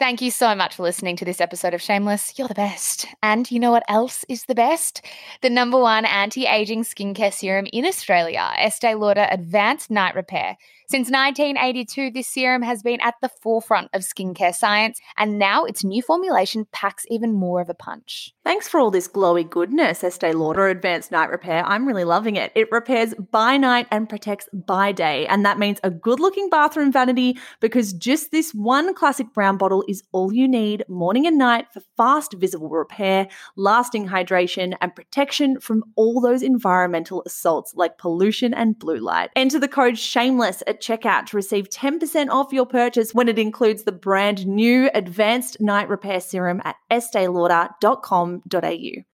Thank you so much for listening to this episode of Shameless. You're the best. And you know what else is the best? The number one anti aging skincare serum in Australia, Estee Lauder Advanced Night Repair. Since 1982, this serum has been at the forefront of skincare science, and now its new formulation packs even more of a punch. Thanks for all this glowy goodness, Estee Lauder Advanced Night Repair. I'm really loving it. It repairs by night and protects by day, and that means a good looking bathroom vanity because just this one classic brown bottle is all you need morning and night for fast visible repair, lasting hydration, and protection from all those environmental assaults like pollution and blue light. Enter the code SHAMELESS at checkout to receive 10% off your purchase when it includes the brand new Advanced Night Repair Serum at Um, esteelauder.com.au.